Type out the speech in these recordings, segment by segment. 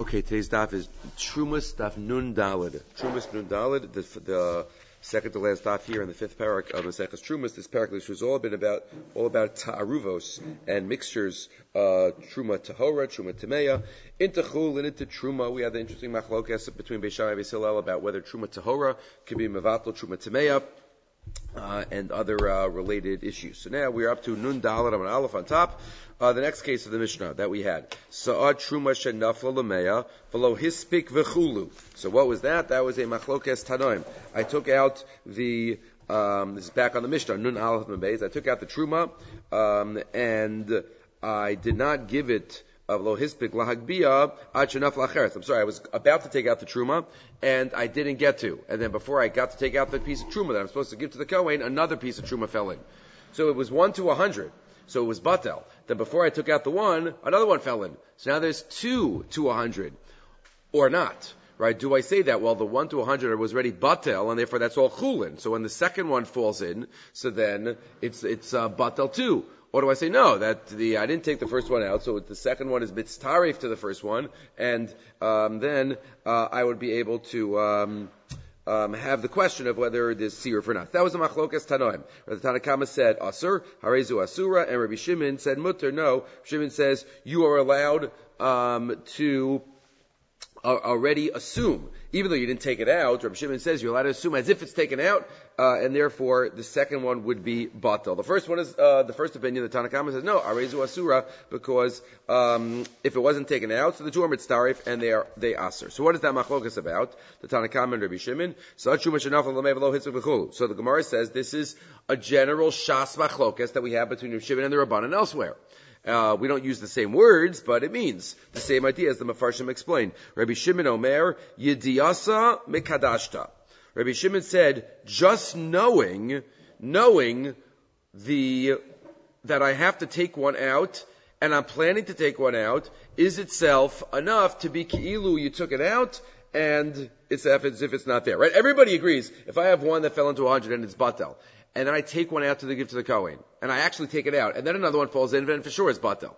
Okay, today's daf is Trumas daf Nun Dalid. Trumas Nun Dalid, the, the second to last daf here in the fifth parak of Maseches Trumas. This parak which was all been about all about ta'aruvos and mixtures, uh, truma tahora, truma tameya, into chul and into truma. We had the interesting machlokas between Beishai and Beis Hillel about whether truma tahora can be mevatel truma tameya. Uh, and other uh, related issues. So now we're up to Nun Dalet on Aleph on top. Uh, the next case of the Mishnah that we had. Sa'ad Truma Shenafla Lameya, Velo Hispik Vechulu. So what was that? That was a Machlokes Tanoim. I took out the, um, this is back on the Mishnah, Nun Aleph Beis. I took out the Truma, um, and I did not give it I'm sorry, I was about to take out the truma and I didn't get to. And then before I got to take out the piece of truma that I'm supposed to give to the kohen, another piece of truma fell in. So it was one to a hundred. So it was batel. Then before I took out the one, another one fell in. So now there's two to a hundred, or not. Right? Do I say that? Well, the one to a hundred was already batel, and therefore that's all chulin. So when the second one falls in, so then it's it's uh, batel too. Or do I say no? That the I didn't take the first one out, so the second one is mitztarif to the first one, and um, then uh, I would be able to. Um, um, have the question of whether it is siruf or not. That was the machlokas tanoim. The Tanakama said asur, harezu asura, and Rabbi Shimon said mutter. No, Shimon says you are allowed um, to uh, already assume, even though you didn't take it out. Rabbi Shimon says you're allowed to assume as if it's taken out, uh, and therefore the second one would be batal. The first one is uh, the first opinion. The Tanakama says no, arezu asura, because um, if it wasn't taken out, so the two are mitzdarif and they are they aser. So what is that machlokas about? The Tanakama and Rabbi Shimon. So the Gemara says this is a general shas machlokas that we have between Rabbi Shimon and the Rabban and elsewhere. Uh, we don't use the same words, but it means the same idea as the Mefarshim explained. Rabbi Shimon Omer, Yidiyasa Mikadashta. Rabbi Shimon said, just knowing, knowing the, that I have to take one out, and I'm planning to take one out, is itself enough to be ki'ilu, you took it out, and it's as if it's not there, right? Everybody agrees, if I have one that fell into a hundred and it's batel, and then I take one out to the give to the Kohen, and I actually take it out, and then another one falls in, and for sure it's batel.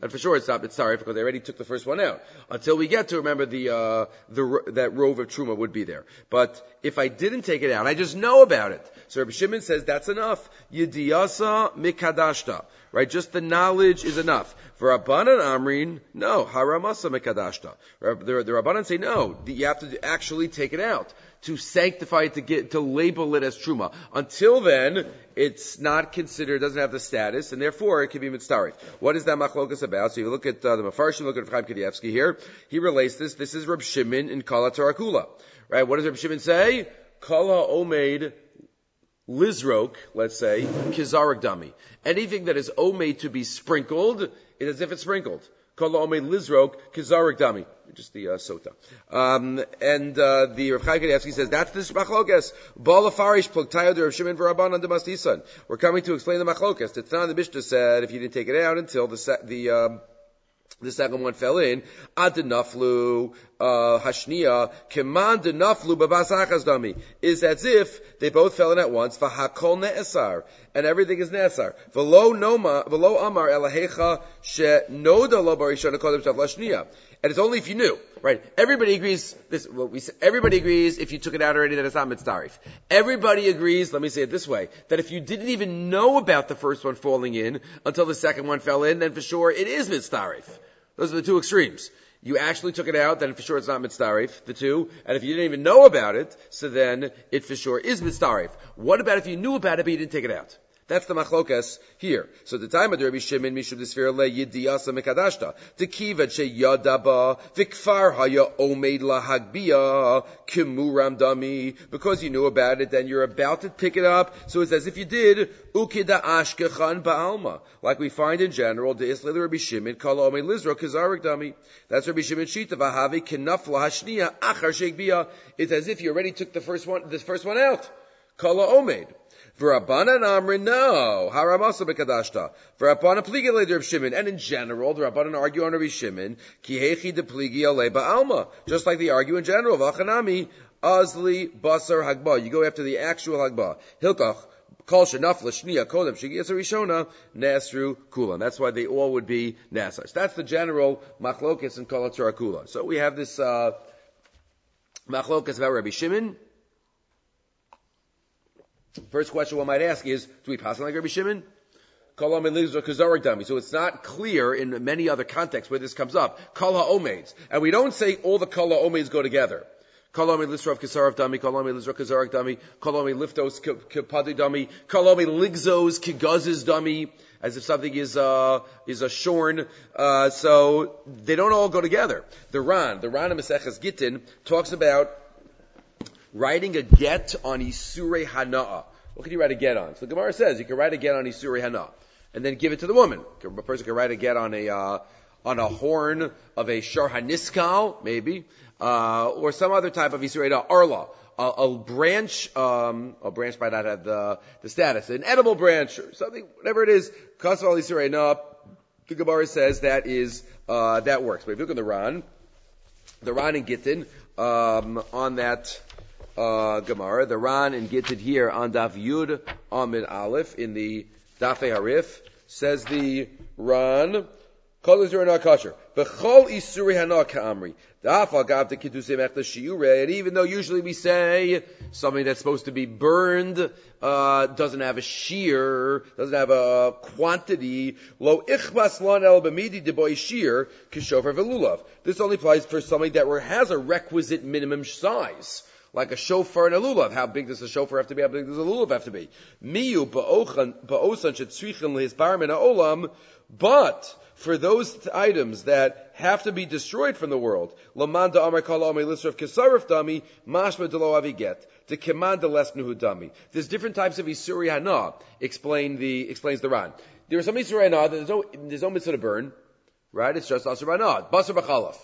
And for sure it's not it's sorry because they already took the first one out. Until we get to remember the uh, the that rove of truma would be there. But if I didn't take it out, I just know about it. So Rabbi Shimon says that's enough. Yidiyasa mikadashta. Right? Just the knowledge is enough. For Rabbanan Amrin, no, haramasa mikadashta. The, the Rabbanan say no, you have to actually take it out to sanctify it, to get, to label it as truma. Until then, it's not considered, doesn't have the status, and therefore it can be mitzdarif. What is that machlokas about? So you look at uh, the Mefarshim, look at Chaim Kanievsky here. He relates this. This is Reb Shimon in Kala Tarakula. Right? What does Reb Shimon say? Kala Omeid Lizrok, let's say, Kizarak Dami. Anything that is Omeid to be sprinkled, is as if it's sprinkled. Just the uh, sota. Um, and uh, the Rav Chaim Kanievsky says that's the machlokas. Bala farish plugtayo de Rav Shimon v'Rabban under Mastisan. We're coming to explain the machlokas. The Tanah the Mishnah said if you didn't take it out until the the um, the second one fell in. Ad naflu uh, hashnia keman naflu babasachas dami is as if they both fell in at once. V'hakol ne'esar and everything is ne'esar. V'lo noma v'lo amar elahecha she noda lo barishon kodem shav lashnia. And it's only if you knew, right? Everybody agrees. This, well, we, everybody agrees if you took it out already that it's not mitzdarif. Everybody agrees. Let me say it this way: that if you didn't even know about the first one falling in until the second one fell in, then for sure it is mitzdarif. Those are the two extremes. You actually took it out, then for sure it's not mitzdarif, the two. And if you didn't even know about it, so then it for sure is mitzdarif. What about if you knew about it but you didn't take it out? That's the machlokas here. So the time of the Rabbi Shimon mishum desfir le yidiyasa mekadashta. The kiva she yadaba vikfar haya omeid lahagbiya kimuram dami. Because you knew about it, then you're about to pick it up. So it's as if you did ukida ashkechan ba'alma. Like we find in general, the isla Rabbi Shimon kala omeid lizro kizarik dami. That's Rabbi Shimon shita vahavi kinafla hashniya achar shekbiya. It's as if you already took the first one, this first one out. Kala omeid. V'Rabbanan Amrin, no. Haramasa bekadashta. V'Rabbanan pligi le Rav Shimon. And in general, the Rabbanan argue on Rabbi Shimon, ki hechi de pligi ba'alma. Just like they argue in general. V'achanami, azli basar hagba. You go after the actual hagba. Hilkach, Kol shigiyas rishona nasru kulan. That's why they all would be nasars. That's the general machlokes and kol kula. So we have this uh, machlokes about Rabbi Shimon. First question one might ask is, do we pass on like Rabbi Shimon? So it's not clear in many other contexts where this comes up. Kala omeids. And we don't say all the kala omeids go together. Kalomi lisrav kisarav dami, kalomi lisrav kisarak dami, kalomi liftos kipadi dami, kalomi ligzos kigazes dami, as if something is uh, is a shorn. Uh, so they don't all go together. The Ran, the Ran of Gittin talks about writing a get on Isurei Hana'a. What can you write a get on? So the Gemara says you can write a get on Isurei Hana'a and then give it to the woman. A person can write a get on a uh, on a horn of a sharhaniskal, maybe, uh, or some other type of Yisrael arla, a, a branch, um, a branch might not have the, the status, an edible branch or something, whatever it is, Kasval Yisrael, the Gemara says that is, uh, that works. But if you look at the Ran, the Ran and Gittin, um, on that, uh, Gemara, the Ran and Gittin here on Daf Yud Amid Aleph in the Dafei Harif, says the Ran, Kol Isuri Hana Kasher. B'chol Isuri Hana Ka'amri. Da'afal the Kitusei Mechta Shiure. And even though usually we say something that's supposed to be burned, uh, doesn't have a shear, doesn't have a quantity, lo ichbas lan el b'midi deboy shear, kishofer velulav. This only applies for something that has a requisite minimum size like a shofar and a lulav. How big does a shofar have to be? How big does a lulav have to be? Miyu ba'osan olam, but for those items that have to be destroyed from the world, lamanda amar kala ame lisraf kesarif dami, mashma delo aviget, the nuhu dami. There's different types of isuri hana, explain the, explains the Ran. There are some isuri hana that there's no, there's no mitzvah to burn, right? It's just asur hana. Basar b'chalaf.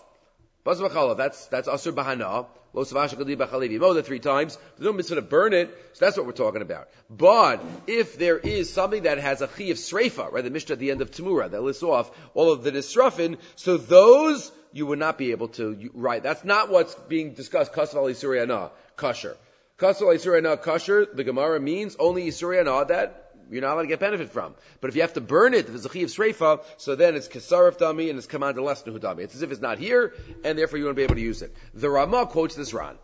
Basar b'chalaf, that's, that's asur b'hana. Lo More than three times. There's no mitzvah to burn it, so that's what we're talking about. But if there is something that has a chi of sreifa, right, the Mishnah at the end of Tamura that lists off all of the nisrafin, so those you would not be able to write. That's not what's being discussed. Kasval Isuriyana, kosher. Kasval Isuriyana, kosher, the Gemara means only Isuriyana that you're not allowed to get benefit from. But if you have to burn it, if it's a chi of so then it's kesarif dami and it's commanded less dami. It's as if it's not here, and therefore you won't be able to use it. The Rama quotes this Ran.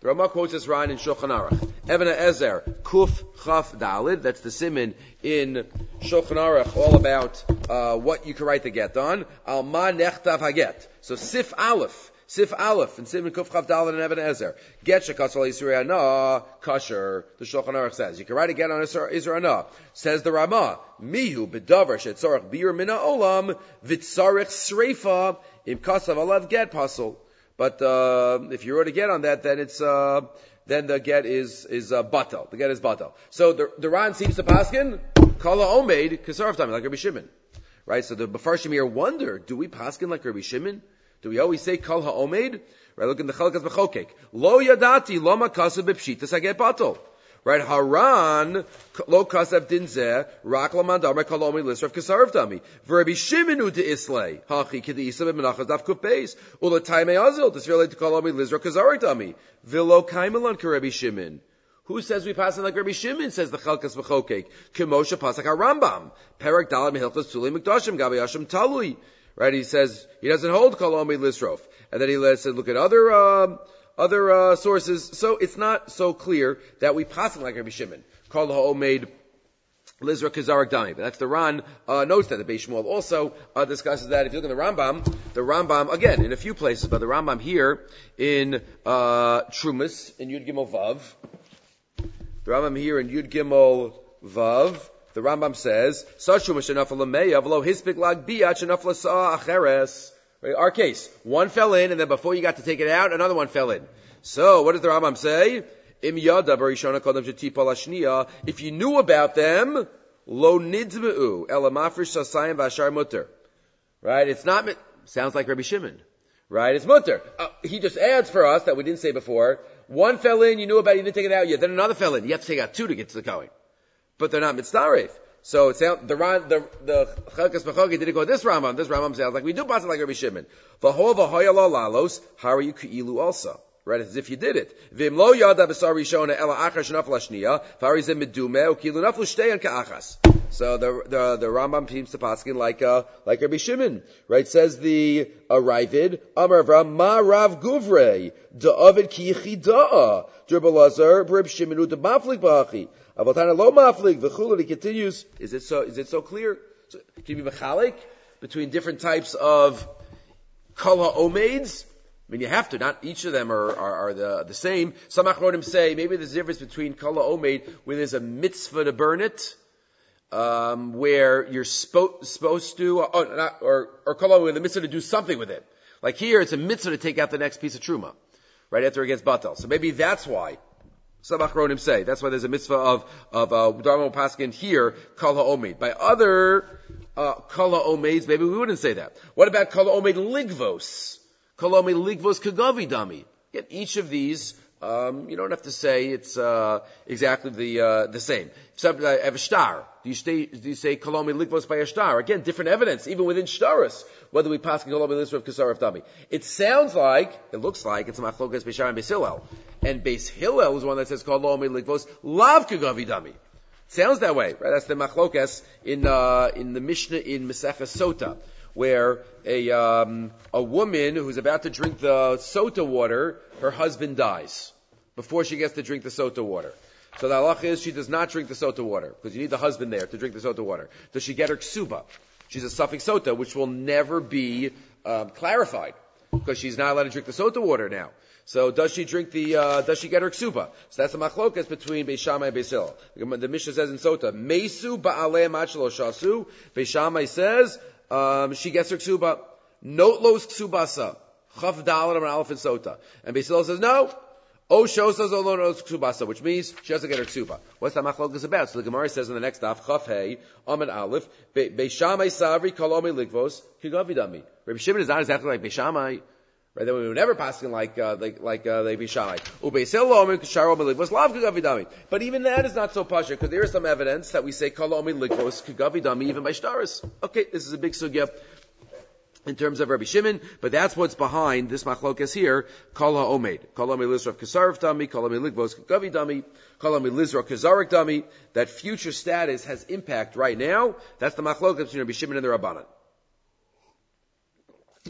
The Rama quotes this Ran in Shulchan Aruch. Ezer, Kuf Chaf Dalid, that's the simin in Shulchan Aruch, all about uh, what you can write the get on. Al Ma Nechtav Haget. So Sif Aleph Sif Aleph and Simon Kuf Chav Dalet and Eben Ezer. Get Shekatzal Yisrael Ana Kasher. The Shulchan Aruch says you can write again on Yisrael Ana. Says the Rama Mihu Bedavar Shetzorach Bir Mina Olam Vitzarich Sreifa Im Kasav Alav Get Pasul. But uh, if you were to get on that, then it's uh, then the get is is uh. The get is batal. So the the Ran seems to paskin kala omeid kasarv time like Rabbi Shimon, right? So the Bafarshim here wonder: Do we paskin like Rabbi Shimon? Do we always say kol ha'omed? Right, look in the chalkas b'chokek. Lo yadati lo makasa b'pshitas haget batal. Right, Haran, lo kasav dinzeh, rak lamandamar kalomi lisrav kasarv dami. V'rabi shimenu de islay, hachi kedi isa b'menachas daf kupes. Ula taime azil, this relate to kalomi lisrav kasarv dami. V'lo kaimelan k'rabi shimin. Who says we pass it like Rabbi Shimon? Says the Chalkas V'chokek. Kemosha Pasak HaRambam. Perak Dalam Hilchas Tzuli Mikdashim Gabi Hashem Talui. Right? He says he doesn't hold Kalomi Lisrof. And then he says, look at other, uh, other, uh, sources. So it's not so clear that we pass it like Rabbi Shimon. Kol made Lizra Kazarak Dami. But that's the Ran, uh, notes that. The Beis Shmuel also, uh, discusses that. If you look at the Rambam, the Rambam, again, in a few places, but the Rambam here in, uh, Trumas, in Yud Gimel Vav, the Rambam here in Yud Gimel Vav, the Rambam says, Our case, one fell in, and then before you got to take it out, another one fell in. So, what does the Rambam say? If you knew about them, lo nidmeu elamafrish sasayim v'ashar mutter. Right? It's not, sounds like Rabbi Shimon. Right? It's mutter. Uh, he just adds for us that we didn't say before. One fell in, you knew about it, you didn't take it out yet. Then another fell in. You have to take out two to get to the Kohen but they're not mitzdarif. So it's the the the Chelkas B'chogi didn't go this Rambam. This Rambam sounds like we do pass it like Rabbi Shimon. V'ho v'hoya lalos harayu ku'ilu also. Right? As if you did it. So the the the Rambam seems to paskin like uh like Rabbi Shimon, right? Says the Arivid Amar Avram Ma Rav Guvre Da'avid Ki Yichida'a Derbalazar Reb Shimon De Maflik Ba'achi Lo Maflik V'chulu. He continues. Is it so? Is it so clear? Can you be mechalik between different types of kala omaids? I mean, you have to. Not each of them are, are, are the, the same. Some achronim say maybe there's a difference between kala omaid where there's a mitzvah to burn it, um, where you're spo- supposed to, or, not, or, or kala with a mitzvah to do something with it. Like here, it's a mitzvah to take out the next piece of truma, right after it gets batal. So maybe that's why. Some achronim say that's why there's a mitzvah of of uh, Dharma Paskin here, kala omaid. By other uh, kala omaids, maybe we wouldn't say that. What about kala omaid ligvos? Kala omaid ligvos kagavi dami. Yet each of these um, you don't have to say it's uh, exactly the uh, the same. Except I have a star. Do you, stay, do you say kolomi likvos by a star? Again, different evidence, even within shtaris, whether we pass kolomi lisra of kasar of dami. It sounds like, it looks like, it's a machlokas b'shar and b'silel. And Beis Hillel is one that says kolomi likvos lav kagavi dami. Sounds that way, right? That's the machlokas in uh, in the Mishnah in Masecha Sota where a um, a woman who's about to drink the sota water, her husband dies before she gets to drink the sota water. So the halach is she does not drink the sota water because you need the husband there to drink the sota water. Does she get her ksuba? She's a suffix sota, which will never be um, clarified because she's not allowed to drink the sota water now. So does she drink the, uh, does she get her ksuba? So that's the machlokas between Beishamai and Beisil. The Mishnah says in Sota, Mesu ba'aleh machlo shasu. Beishamai says, um, she gets her ksuba. Notlos ksubasa. Chav dalar and aleph and sota. And Beisil says, no. O shosas olonos ksubasa, which means she to get her ksuba. What's that machlokas about? So the Gemara says in the next daf, Chav hey, Amid aleph, Beishamai savri kolome ligvos, kigavidami. Rabbi Shimon is not exactly like Beishamai. Right? Then we would never pass like uh, like like uh, Levi Shammai. But even that is not so pasha because there is some evidence that we say kalomi likvos kagavidami even by shtaris. Okay, this is a big sugya in terms of Rabbi Shimon, but that's what's behind this machlokas here, kol ha'omed. Kol ha'omed lizra kasarif dami, kol ha'omed ligvos kagavi dami, kol ha'omed lizra kazarik dami. That future status has impact right now. That's the machlokas between Rabbi Shimon and the Rabbanan.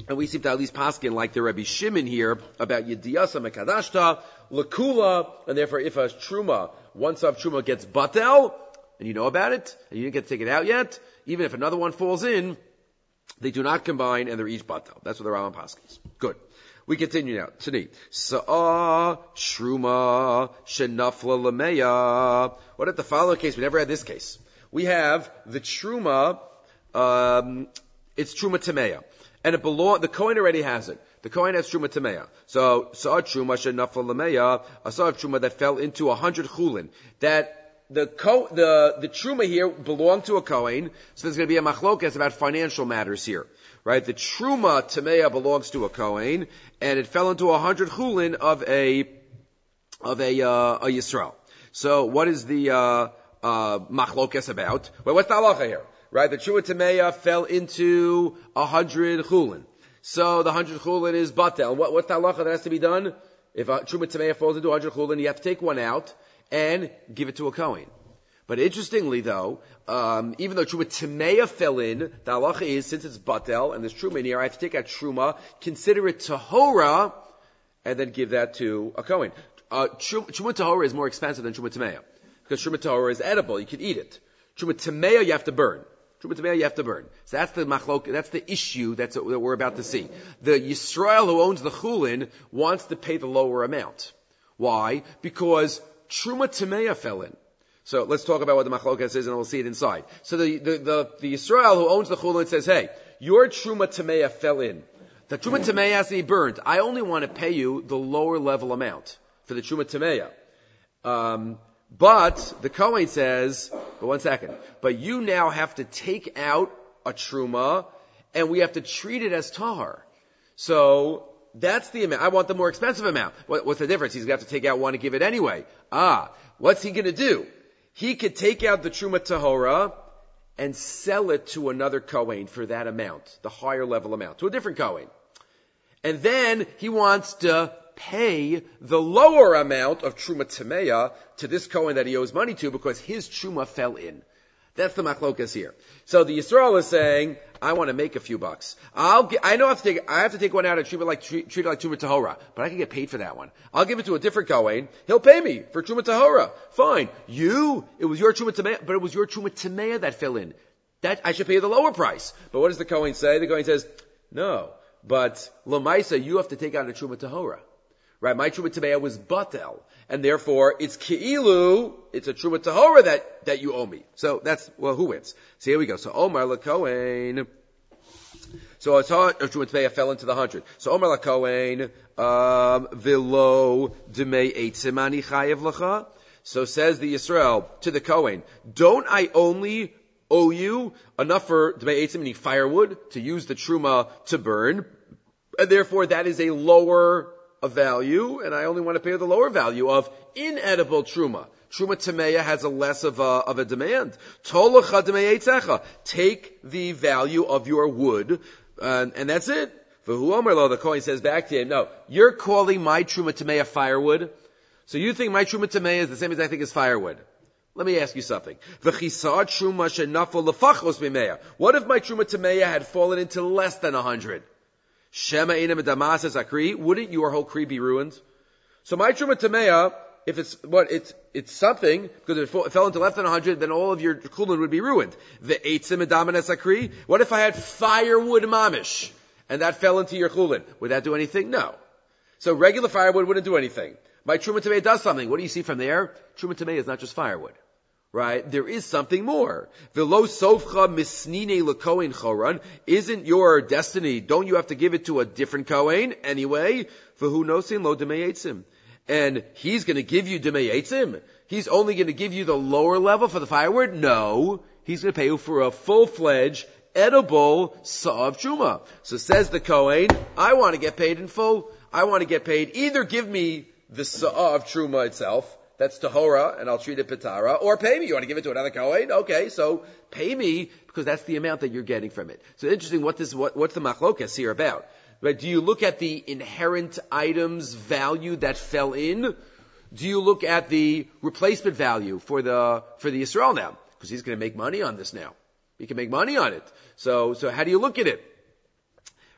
And we seem to at least paskin like the Rabbi Shimon here about Yediyasa Mekadashta, Lakula, and therefore if a Truma, once of Truma gets Batel, and you know about it, and you didn't get to take it out yet, even if another one falls in, they do not combine and they're each Batel. That's what the Rambam paskins. Good. We continue now. Tani. Sa'a, Truma, Shenafla Lameya. What if the following case? We never had this case. We have the Truma, um, it's Truma Tameya and it belong. The Kohen already has it. The Kohen has truma tameya. So saw truma shenafal lameya, a saw truma that fell into a hundred chulin. That the co- the the truma here belonged to a Kohen, so there's going to be a machlokas about financial matters here, right? The truma tameya belongs to a Kohen, and it fell into a hundred chulin of a of a uh, a Yisrael. So what is the uh, uh, machlokas about? Well, what's the halacha here? Right? The Truma Tameya fell into a hundred chulin. So the hundred chulin is batel. What, what's the halacha that has to be done? If a Truma Tameya falls into a hundred chulin, you have to take one out and give it to a Kohen. But interestingly though, um, even though Truma Tameya fell in, the halacha is, since it's batel and there's Truma in here, I have to take out Truma, consider it Tahora, and then give that to a Kohen. Uh, Truma Tahora is more expensive than Truma Tameya. Because Truma Tahora is edible, you can eat it. Truma Tameya you have to burn. Truma you have to burn. So that's the machlok, that's the issue that's, that we're about to see. The Yisrael who owns the chulin wants to pay the lower amount. Why? Because Truma Tameya fell in. So let's talk about what the machlokas is and we'll see it inside. So the, the, the, the Yisrael who owns the chulin says, hey, your Truma Tameya fell in. The Truma Tameya has to be burned. I only want to pay you the lower level amount for the Truma Tameya. Um, but the Kohen says, but one second, but you now have to take out a truma and we have to treat it as tahar. So that's the amount. I want the more expensive amount. What, what's the difference? He's going to have to take out one and give it anyway. Ah, what's he going to do? He could take out the truma tahora and sell it to another Kohen for that amount, the higher level amount, to a different Kohen. And then he wants to pay the lower amount of truma tameya to this Kohen that he owes money to because his truma fell in. That's the machlokas here. So the Yisrael is saying, I want to make a few bucks. I'll get, I know I have to take, I have to take one out and treat it like, treat, treat it like Truma Tahora, but I can get paid for that one. I'll give it to a different Kohen. He'll pay me for Truma Tahora. Fine. You, it was your Truma Tamea, but it was your Truma Tamea that fell in. That, I should pay the lower price. But what does the Kohen say? The Kohen says, no, but Lamaisa, you have to take out a Truma Tahora. Right? My Truma Tamea was Batel and therefore it's Ki'ilu, it's a Truma Tahora that, that you owe me. So that's, well, who wins? So here we go. So Omar LaKohen, so hard, Truma Tmeya fell into the hundred. So Omar LaKohen, um, Vilo Dmei Eitzimani Chayev Lacha. So says the Yisrael to the Kohen, don't I only owe you enough for Dmei Eitzim, meaning firewood, to use the Truma to burn, and therefore that is a lower a value, and I only want to pay the lower value of inedible truma. Truma tameya has a less of a, of a demand. Take the value of your wood, uh, and that's it. The coin says back to him, no, you're calling my truma tameya firewood. So you think my truma tameya is the same as I think is firewood. Let me ask you something. What if my truma tameya had fallen into less than a hundred? Shema Inam Damasas Akri, wouldn't your whole Kri be ruined? So my Truma Tamea, if it's what it's it's something because if it fell into less than 100, then all of your kulin would be ruined. The eitzim edamanes akri. What if I had firewood mamish and that fell into your kulin? Would that do anything? No. So regular firewood wouldn't do anything. My truma does something. What do you see from there? Truma is not just firewood right? There is something more. Velo sofcha misnine choran. Isn't your destiny, don't you have to give it to a different kohen anyway? For who knows lo demeyetzim. And he's gonna give you demeyetzim. He's only gonna give you the lower level for the firewood? No. He's gonna pay you for a full-fledged edible saw of truma. So says the Kohen, I want to get paid in full. I want to get paid. Either give me the saw of truma itself, that's Tahora, and I'll treat it Pitara, or pay me. You want to give it to another Kohen? Okay, so pay me, because that's the amount that you're getting from it. So interesting, what this, what, what's the machlokas here about? Right? Do you look at the inherent items value that fell in? Do you look at the replacement value for the, for the Israel now? Because he's going to make money on this now. He can make money on it. So, so how do you look at it?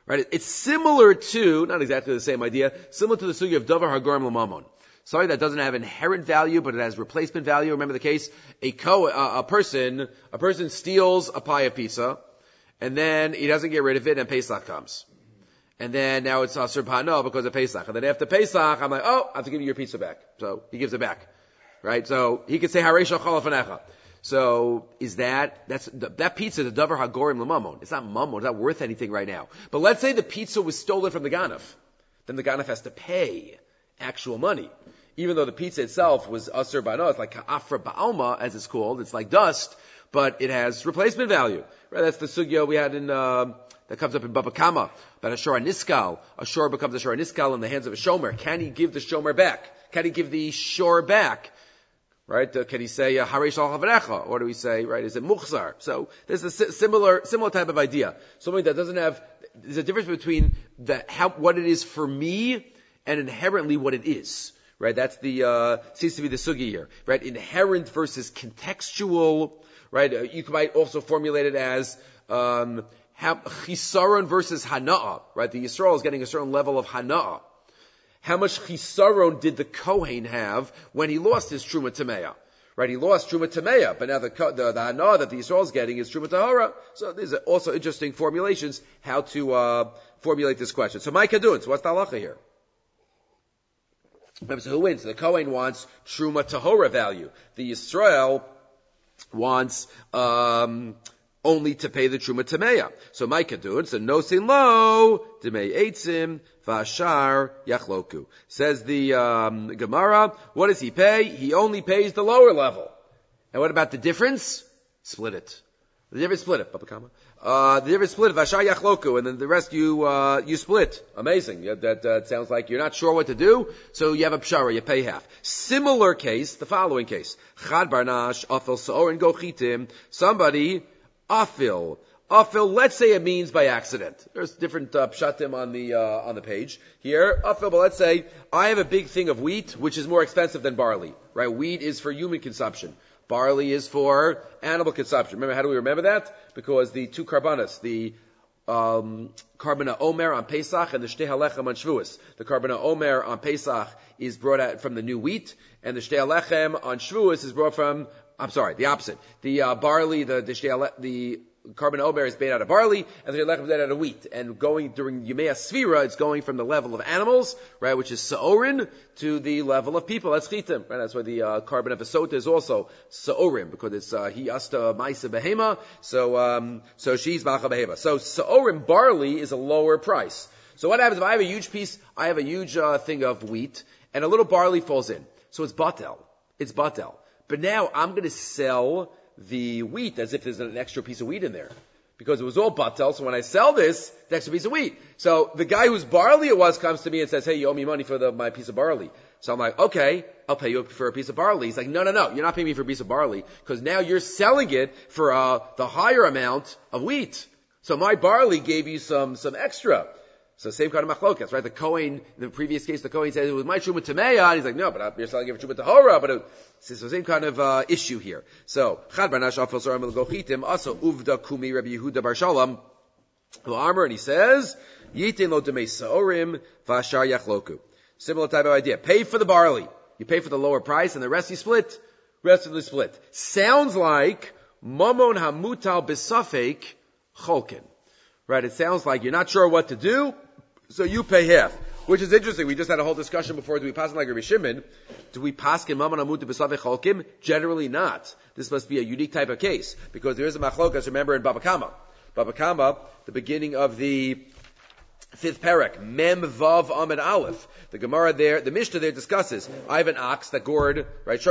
Right? It's similar to, not exactly the same idea, similar to the sugi of Davar Hagorim Lamamon. Sorry, that doesn't have inherent value, but it has replacement value. Remember the case? A co, a, a person, a person steals a pie of pizza, and then he doesn't get rid of it, and Pesach comes. And then now it's Asr Pano because of Pesach. And then after Pesach, I'm like, oh, I have to give you your pizza back. So he gives it back. Right? So he could say, Haresha Chalafanecha. So is that that's that pizza the davar hagorim lemamon? It's not mamon. It's not worth anything right now. But let's say the pizza was stolen from the ganef, then the ganef has to pay actual money even though the pizza itself was usher bano, it's like afra ba'alma, as it's called, it's like dust, but it has replacement value. Right? That's the sugya we had in, uh, that comes up in Baba Kama, about a shor niskal. A shor becomes a shor niskal in the hands of a shomer. Can he give the shomer back? Can he give the shore back? Right? Uh, can he say uh, haresh al Or do we say, right, is it mukhzar? So there's a similar, similar type of idea. Something that doesn't have, there's a difference between the, how, what it is for me and inherently what it is. Right? That's the, uh, seems to be the sugi here. Right? Inherent versus contextual. Right? Uh, you might also formulate it as, um, chisaron versus hana'a. Right? The Yisrael is getting a certain level of hana'a. How much chisaron did the Kohen have when he lost his truma tameya? Right, he lost Truma Tameya, but now the, the, the that the Yisrael is getting is Truma Tahara. So these are also interesting formulations how to, uh, formulate this question. So my Kadun, so what's the halacha here? So who wins? The Kohen wants Truma Tahora value. The Yisrael wants, um, only to pay the Truma Tameya. So my Kadun, so no sin lo, Demei Eitzim, Vashar Yachloku. Says the, um, Gemara, what does he pay? He only pays the lower level. And what about the difference? Split it. The difference split it. Uh, the difference split Vashar Yachloku, and then the rest you, uh, you split. Amazing. Yeah, that, uh, sounds like you're not sure what to do, so you have a pshara, you pay half. Similar case, the following case. Chad Barnash, Afil Sa'or and Gochitim, somebody, Afil, Afil, let's say it means by accident. There's different uh, pshatim on the uh, on the page here. Afil, but let's say I have a big thing of wheat, which is more expensive than barley. Right? Wheat is for human consumption. Barley is for animal consumption. Remember, how do we remember that? Because the two carbonas, the um, Karbana Omer on Pesach and the Shtei Halechem on Shavuos. The Karbana Omer on Pesach is brought out from the new wheat, and the Shtei Halechem on Shavuos is brought from, I'm sorry, the opposite. The uh, barley, the, the, Shtei, the carbon omer is made out of barley, and the lechem is made out of wheat. And going during Yemei Sfira, it's going from the level of animals, right, which is Sa'orin, to the level of people. That's chitim, right? That's why the uh, carbon of Asota is also Sa'orim, because it's uh, he asta Maisa Behema, so um, so she's Macha Behema. So Sa'orim barley is a lower price. So what happens if I have a huge piece, I have a huge uh, thing of wheat, and a little barley falls in. So it's batel. It's batel. But now I'm going to sell the wheat as if there's an extra piece of wheat in there. Because it was all batel, so when I sell this, the extra piece of wheat. So the guy whose barley it was comes to me and says, hey, you owe me money for the, my piece of barley. So I'm like, okay, I'll pay you for a piece of barley. He's like, no, no, no, you're not paying me for a piece of barley, because now you're selling it for uh, the higher amount of wheat. So my barley gave you some, some extra. So same kind of machlokas, right? The Kohen, in the previous case, the Kohen said it was my truma tameya, and he's like, no, but you're selling it for truma tahora, but it, it's the same kind of uh, issue here. So chad barnash afel soram gochitim also uvda kumi Rabbi Yehuda bar Shalom armor, and he says yitin lo demei saorim vashar yachloku. Similar type of idea. Pay for the barley. You pay for the lower price, and the rest you split. Rest of the split. Sounds like mamon hamutal besafek cholkin. Right? It sounds like you're not sure what to do, so you pay half. Which is interesting. We just had a whole discussion before. Do we pass like Rabbi Shimon? Do we pass Maman Amut? Generally not. This must be a unique type of case because there is a machlokas. Remember in Baba Kama, Baba Kama, the beginning of the fifth parak, Mem Vav Amid Aleph. The Gemara there, the Mishnah there discusses. I have an ox that gored right.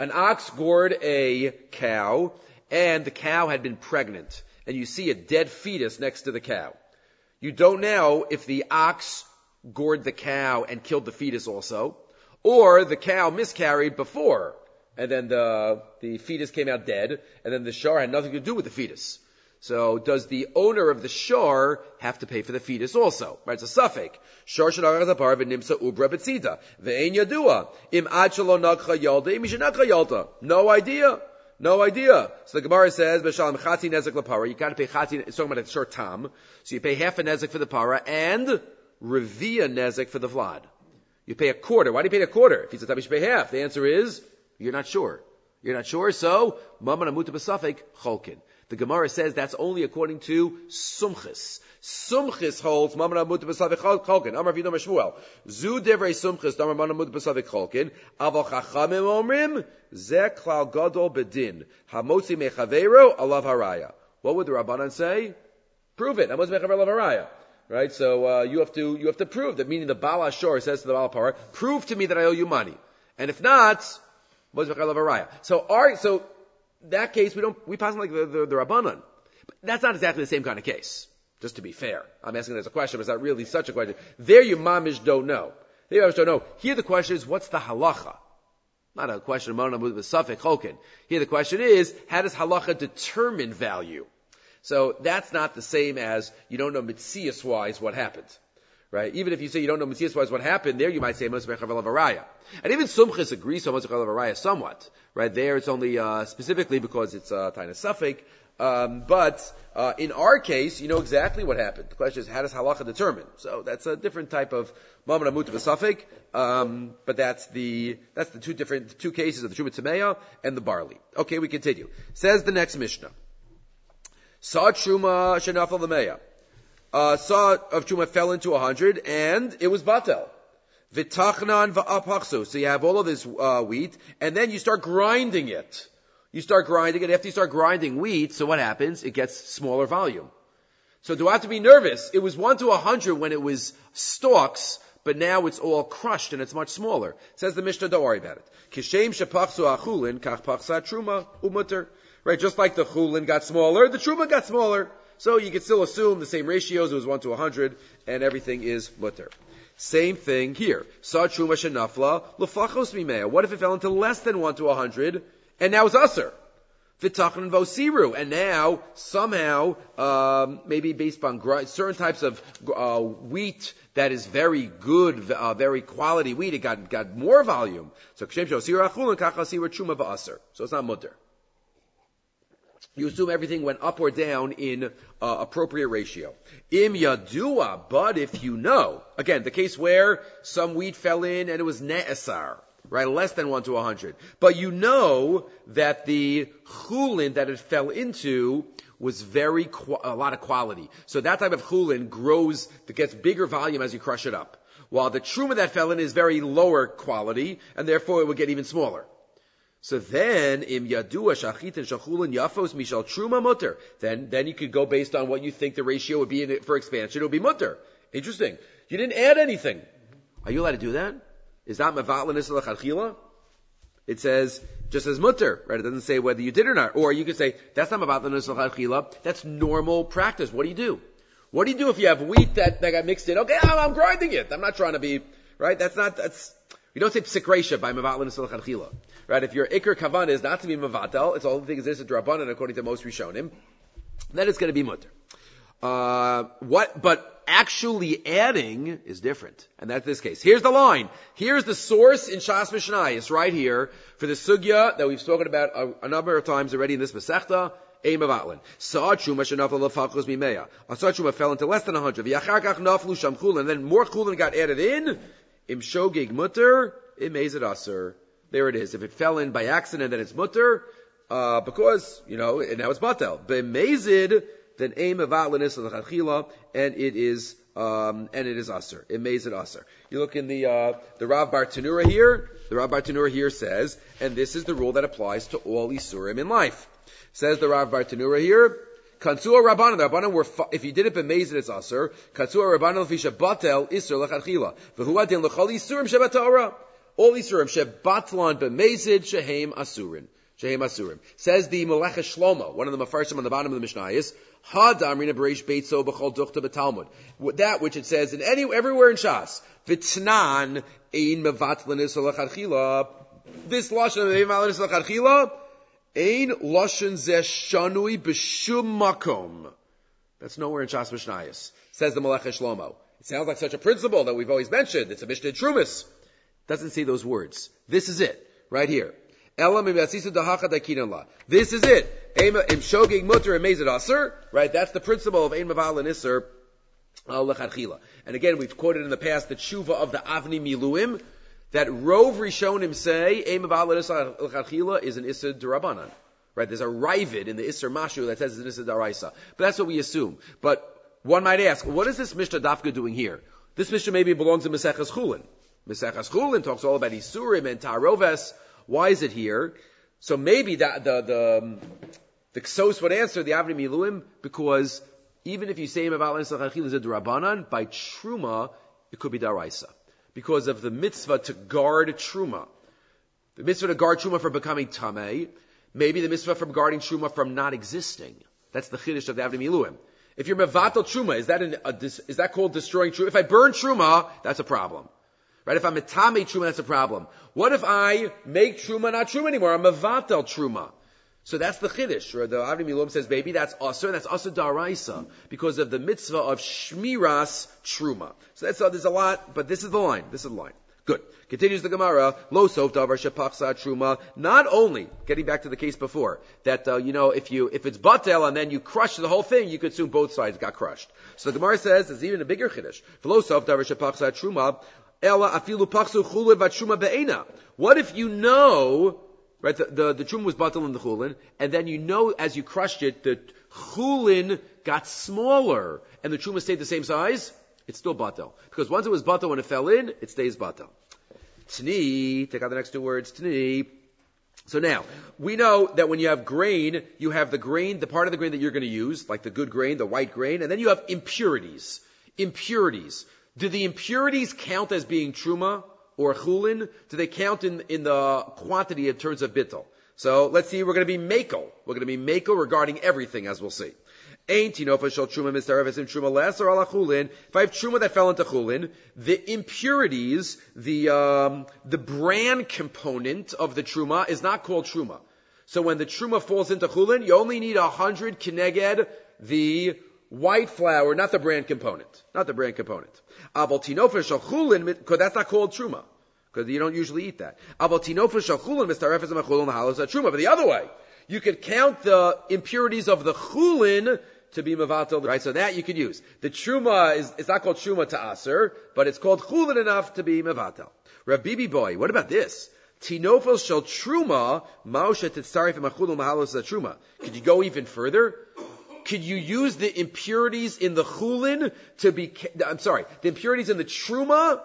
An ox gored a cow, and the cow had been pregnant and you see a dead fetus next to the cow. You don't know if the ox gored the cow and killed the fetus also, or the cow miscarried before, and then the, the fetus came out dead, and then the shar had nothing to do with the fetus. So does the owner of the shar have to pay for the fetus also? Right, it's a suffix. Shar ubra betzida. Yadua. Im ad yalda. No idea. No idea. So the Gemara says, "B'shalom chati nezek lapara." You got to pay chati. It's talking about a short tam. So you pay half a nezek for the para and revia nezek for the vlad. You pay a quarter. Why do you pay a quarter? If he's a tam, you should pay half. The answer is you're not sure. You're not sure. So maman amuta b'safek cholkin. The Gemara says that's only according to Sumchis. Sumchis holds Mamana Mut Cholkin. Amar Vidom Shmuel. Zu Sumchis Damar Mamana Mut. Aval Chachamim Omrim Zeh Klal Gadol Bedin. Hamotzi Mechavero Alav Haraya. What would the Rabbanan say? Prove it. Hamotzi Mechavero Alav Haraya. Right? So, uh, you have to, you have to prove that, meaning the Baal Ashor says to the Baal Parah, prove to me that I owe you money. And if not. So, our, so, that case, we don't, we pass on like the, the, the Rabbanan. But that's not exactly the same kind of case. Just to be fair. I'm asking as a question, but it's not really such a question. There you mamish don't know. There you don't know. Here the question is, what's the halacha? Not a question of with Safek Chokin. Here the question is, how does halacha determine value? So that's not the same as you don't know mitzias wise what happened. Right? Even if you say you don't know mitzias wise what happened, there you might say Mosbech Araya. And even Sumchis agrees on Mosbech Araya somewhat. Right? There it's only uh, specifically because it's uh, Taina Safek, um, but uh, in our case, you know exactly what happened. The question is, how does halacha determine? So that's a different type of mamon amut v'safik. Um, but that's the that's the two different two cases of the truma tameya and the barley. Okay, we continue. Says the next mishnah. Saw truma shenafal lemeya. Uh, saw of truma fell into a hundred and it was batel. Vitachnan va'apachsu. So you have all of this uh, wheat and then you start grinding it. You start grinding it. After you start grinding wheat, so what happens? It gets smaller volume. So do I have to be nervous? It was one to a hundred when it was stalks, but now it's all crushed and it's much smaller. Says the Mishnah, don't worry about it. Kishem shepachsu achulin kach truma umutter. Right, just like the chulin got smaller, the truma got smaller. So you can still assume the same ratios. It was one to a hundred, and everything is mutter. Same thing here. Sa truma shenafla lefachos mimea. What if it fell into less than one to a hundred? and now it's usher. Vitachan vosiru, and now somehow, um, maybe based on gr- certain types of uh, wheat that is very good, uh, very quality wheat, it got got more volume. So. So it's not mutter. You assume everything went up or down in uh, appropriate ratio. Im yadua, but if you know, again, the case where some wheat fell in and it was ne'esar right? Less than 1 to 100. But you know that the chulin that it fell into was very, a lot of quality. So that type of chulin grows, gets bigger volume as you crush it up. While the truma that fell in is very lower quality, and therefore it will get even smaller. So then, im yadua shachit and shachulin yafos mishal truma mutter. Then, then you could go based on what you think the ratio would be for expansion. It would be mutter. Interesting. You didn't add anything. Are you allowed to do that? Is that mevatlanis l'chadchila? It says just as mutter, right? It doesn't say whether you did or not. Or you could say that's not mevatlanis l'chadchila. That's normal practice. What do you do? What do you do if you have wheat that, that got mixed in? Okay, I'm, I'm grinding it. I'm not trying to be right. That's not that's. You don't say psikresha by mevatlanis l'chadchila, right? If your ikr kavan is not to be mevatel, it's all the things is a drabanan according to most rishonim. Then it's going to be mutter. Uh, what? But actually adding is different. And that's this case. Here's the line. Here's the source in Shas Mishnah. It's right here for the sugya that we've spoken about a, a number of times already in this Masechta. Aim of Atlin. Sa'ad Shuma shenafal lefachos mimeya. Asad Shuma fell into less than a hundred. V'yachar kach naflu sham. And then more chulin got added in. Im shogig mutter. Im aser. There it is. If it fell in by accident, then it's mutter. Uh, because, you know, and now it's batel. B'mezid, then aim of atlanis of and it is um, and it is aser. It it aser. You look in the uh, the Rav Bartenura here. The Rav Bartenura here says, and this is the rule that applies to all isurim in life. Says the Rav Bartenura here. Kansua Rabbanan, the Rabbanan were, if you did it b'mezid, it's aser. Kansua Rabbanan l'fisha batel isur l'chadchila. V'hu adin l'chol isurim shebatara. All isurim shebatlan b'mezid shehem asurin. Shehem asurim. Says the Melech Shlomo, one of the mafarshim on the bottom of the Mishnah is, Hadamrina Bereish Beitzo B'chol Duchta B'Talmud. That which it says in any, everywhere in Shas. V'tnan ein mevatlanis alachadchila. This lashon of ein mevatlanis alachadchila, ein lashon zeh shanui b'shum makom. That's nowhere in Shas Mishnayis. Says the Melech Shlomo. It sounds like such a principle that we've always mentioned. It's a Mishnah Trumas. Doesn't say those words. This is it. Right here. This is it. Im shogig mutter aser. Right? That's the principle of ein maval and iser. And again, we've quoted in the past the tshuva of the Avnei Miluim that Rov Rishonim say maval and iser lechatchila is an iser derabanan. Right? There's a rivet in the iser mashu that says it's an iser daraisa. But that's what we assume. But one might ask, what is this Mishnah Dafka doing here? This Mishnah maybe belongs to Meseches Chulin. Meseches Chulin talks all about Isurim and Taroves. Why is it here? So maybe that the the um, the Ksos would answer the Avnei Miluim because even if you say Lensachachil is a Durabanan, by Truma, it could be Daraisa. Because of the mitzvah to guard Truma. The mitzvah to guard Truma from becoming tamei, maybe the mitzvah from guarding Truma from not existing. That's the Chiddush of the Avnei Miluim. If you're Mevatel Truma, is that, an, a, is that called destroying Truma? If I burn Truma, that's a problem. Right? If I'm a tame truma, that's a problem. What if I make truma not truma anymore? I'm a vatel truma. So that's the chiddush. Or the Avnei Miluim says, baby, that's aser, that's aser daraisa, because of the mitzvah of shmiras truma. So that's, uh, there's a lot, but this is the line. This is the line. Good. Continues the Gemara, lo sof davar shepachsa truma. Not only, getting back to the case before, that, uh, you know, if you, if it's batel and then you crush the whole thing, you could assume both sides got crushed. So the Gemara says, there's even a bigger chiddush. Lo sof davar shepachsa truma, Ella afilu paksu chulin vatshuma be'ena. What if you know, right, the, the, the truma was batal in the chulin, and then you know as you crushed it, the chulin got smaller, and the truma stayed the same size? It's still batal. Because once it was batal when it fell in, it stays batal. Tni, take out the next two words, tni. So now, we know that when you have grain, you have the grain, the part of the grain that you're going to use, like the good grain, the white grain, and then you have impurities. Impurities. Do the impurities count as being truma or chulin? Do they count in, in the quantity in terms of bittel? So let's see, we're going to be makel. We're going to be makel regarding everything, as we'll see. Ain't you know if I shall truma truma less or ala chulin? If I have truma that fell into chulin, the impurities, the um, the bran component of the truma is not called truma. So when the truma falls into chulin, you only need a hundred kineged the white flour, not the bran component, not the bran component. Abal tinofer chulin, because that's not called truma, because you don't usually eat that. Abal tinofer chulin mistarefes machulin halos truma. But the other way, you could count the impurities of the chulin to be mavatal, right? So that you could use. The truma is, it's not called truma to aser, but it's called chulin enough to be mavatal. Rabbi boy, what about this? Tinofel shel truma, mausha titzarif machulun mahalos truma. Could you go even further? Could you use the impurities in the chulin to be, I'm sorry, the impurities in the truma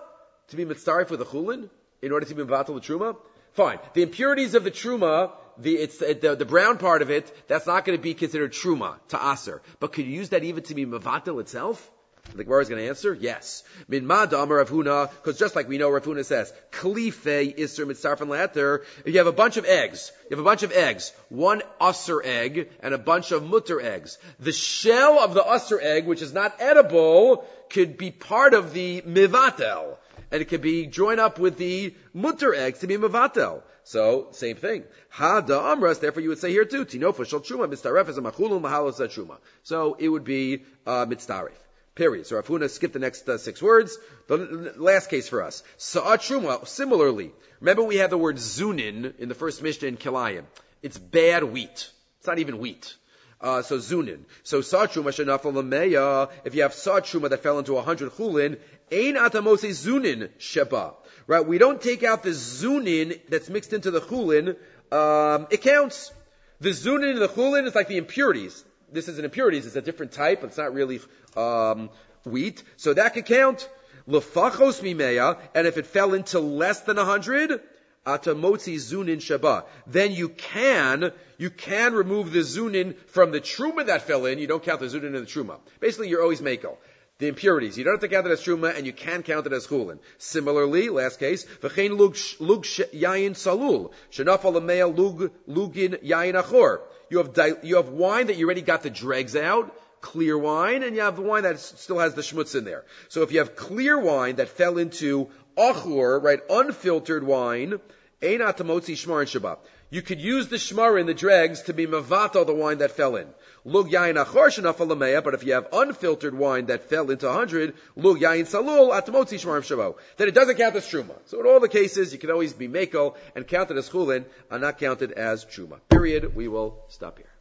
to be mitzarif with the chulin in order to be mavatal the truma? Fine. The impurities of the truma, the, it's, the, the brown part of it, that's not going to be considered truma, to aser. But could you use that even to be mavatal itself? The Gemara is going to answer, yes. Min ma Rav Huna, because just like we know Rav Huna says, Kalife iser mitzarfen later, you have a bunch of eggs, you have a bunch of eggs, one usser egg and a bunch of mutter eggs. The shell of the usser egg, which is not edible, could be part of the mivatel. And it could be joined up with the mutter eggs to be mivatel. So, same thing. Ha da amras, therefore you would say here too, tinofa shal mitzaref as a machulun mahalos. So, it would be, uh, mitzaref. Period. So Rav Huna skipped the next uh, six words. The last case for us. Sa'at similarly. Remember we had the word zunin in the first Mishnah in Kilayim. It's bad wheat. It's not even wheat. Uh, so zunin. So sa'at Truma shenafal lameya. If you have sa'at Truma that fell into a hundred chulin, ein atamose zunin sheba. Right? We don't take out the zunin that's mixed into the chulin. Um, it counts. The zunin in the chulin is like the impurities this is an impurities. It's a different type. It's not really um, wheat. So that could count. Lefachos mimeya, and if it fell into less than a hundred, atamotzi zunin shaba. Then you can, you can remove the zunin from the truma that fell in. You don't count the zunin in the truma. Basically, you're always makel. The impurities. You don't have to count it as truma, and you can count it as chulin. Similarly, last case, v'chein lug, lug yayin salul. Shenafal lug, lugin yayin achor. You have, di- you have wine that you already got the dregs out, clear wine, and you have the wine that still has the schmutz in there. So if you have clear wine that fell into achur, right, unfiltered wine, einat tamotzi shmar and shabbat. You could use the shmar in the dregs to be mavato the wine that fell in. Lug yain achor but if you have unfiltered wine that fell into a hundred, lug yain salul atmotzi shmar shabo. Then it doesn't count as truma. So in all the cases, you can always be mako and counted as chulin, and not counted as truma. Period. We will stop here.